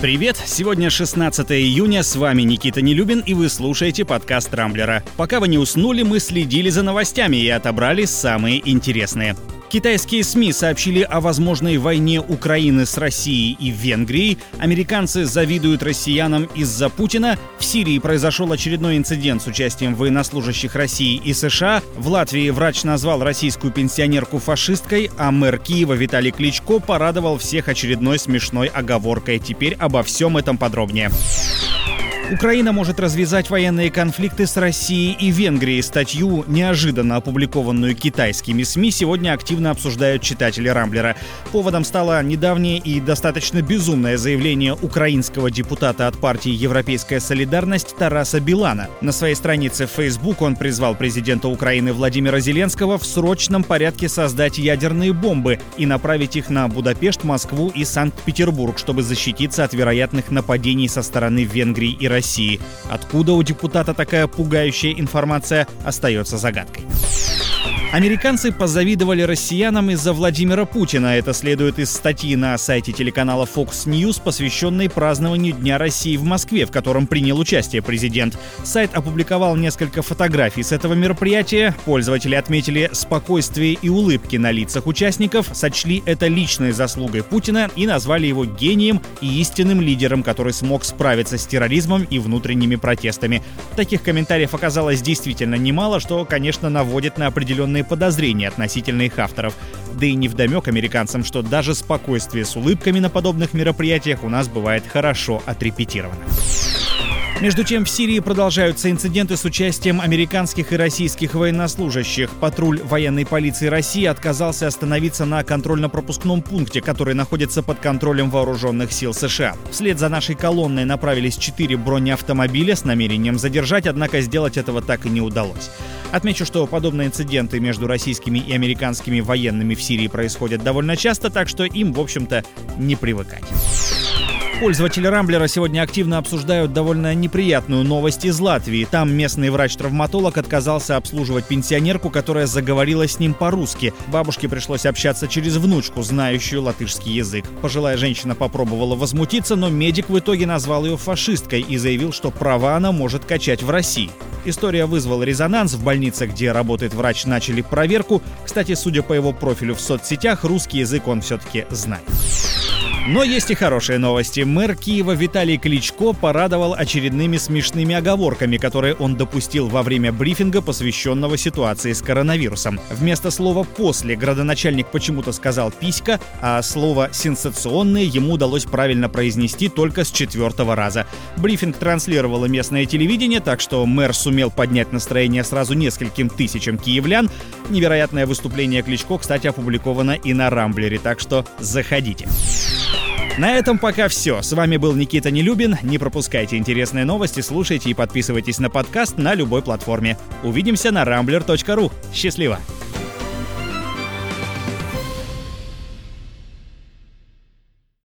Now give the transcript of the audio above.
Привет! Сегодня 16 июня, с вами Никита Нелюбин, и вы слушаете подкаст Рамблера. Пока вы не уснули, мы следили за новостями и отобрали самые интересные. Китайские СМИ сообщили о возможной войне Украины с Россией и Венгрией. Американцы завидуют россиянам из-за Путина. В Сирии произошел очередной инцидент с участием военнослужащих России и США. В Латвии врач назвал российскую пенсионерку фашисткой, а мэр Киева Виталий Кличко порадовал всех очередной смешной оговоркой. Теперь обо всем этом подробнее. Украина может развязать военные конфликты с Россией и Венгрией. Статью, неожиданно опубликованную китайскими СМИ, сегодня активно обсуждают читатели Рамблера. Поводом стало недавнее и достаточно безумное заявление украинского депутата от партии «Европейская солидарность» Тараса Билана. На своей странице в Facebook он призвал президента Украины Владимира Зеленского в срочном порядке создать ядерные бомбы и направить их на Будапешт, Москву и Санкт-Петербург, чтобы защититься от вероятных нападений со стороны Венгрии и России. России. Откуда у депутата такая пугающая информация, остается загадкой. Американцы позавидовали россиянам из-за Владимира Путина. Это следует из статьи на сайте телеканала Fox News, посвященной празднованию Дня России в Москве, в котором принял участие президент. Сайт опубликовал несколько фотографий с этого мероприятия. Пользователи отметили спокойствие и улыбки на лицах участников, сочли это личной заслугой Путина и назвали его гением и истинным лидером, который смог справиться с терроризмом и внутренними протестами. Таких комментариев оказалось действительно немало, что, конечно, наводит на определенные определенные подозрения относительно их авторов. Да и не вдомек американцам, что даже спокойствие с улыбками на подобных мероприятиях у нас бывает хорошо отрепетировано. Между тем, в Сирии продолжаются инциденты с участием американских и российских военнослужащих. Патруль военной полиции России отказался остановиться на контрольно-пропускном пункте, который находится под контролем вооруженных сил США. Вслед за нашей колонной направились четыре бронеавтомобиля с намерением задержать, однако сделать этого так и не удалось. Отмечу, что подобные инциденты между российскими и американскими военными в Сирии происходят довольно часто, так что им, в общем-то, не привыкать. Пользователи Рамблера сегодня активно обсуждают довольно неприятную новость из Латвии. Там местный врач-травматолог отказался обслуживать пенсионерку, которая заговорила с ним по-русски. Бабушке пришлось общаться через внучку, знающую латышский язык. Пожилая женщина попробовала возмутиться, но медик в итоге назвал ее фашисткой и заявил, что права она может качать в России. История вызвала резонанс. В больнице, где работает врач, начали проверку. Кстати, судя по его профилю в соцсетях, русский язык он все-таки знает. Но есть и хорошие новости. Мэр Киева Виталий Кличко порадовал очередными смешными оговорками, которые он допустил во время брифинга, посвященного ситуации с коронавирусом. Вместо слова «после» градоначальник почему-то сказал «писька», а слово «сенсационные» ему удалось правильно произнести только с четвертого раза. Брифинг транслировало местное телевидение, так что мэр сумел поднять настроение сразу нескольким тысячам киевлян. Невероятное выступление Кличко, кстати, опубликовано и на Рамблере, так что заходите. На этом пока все. С вами был Никита Нелюбин. Не пропускайте интересные новости, слушайте и подписывайтесь на подкаст на любой платформе. Увидимся на rambler.ru. Счастливо!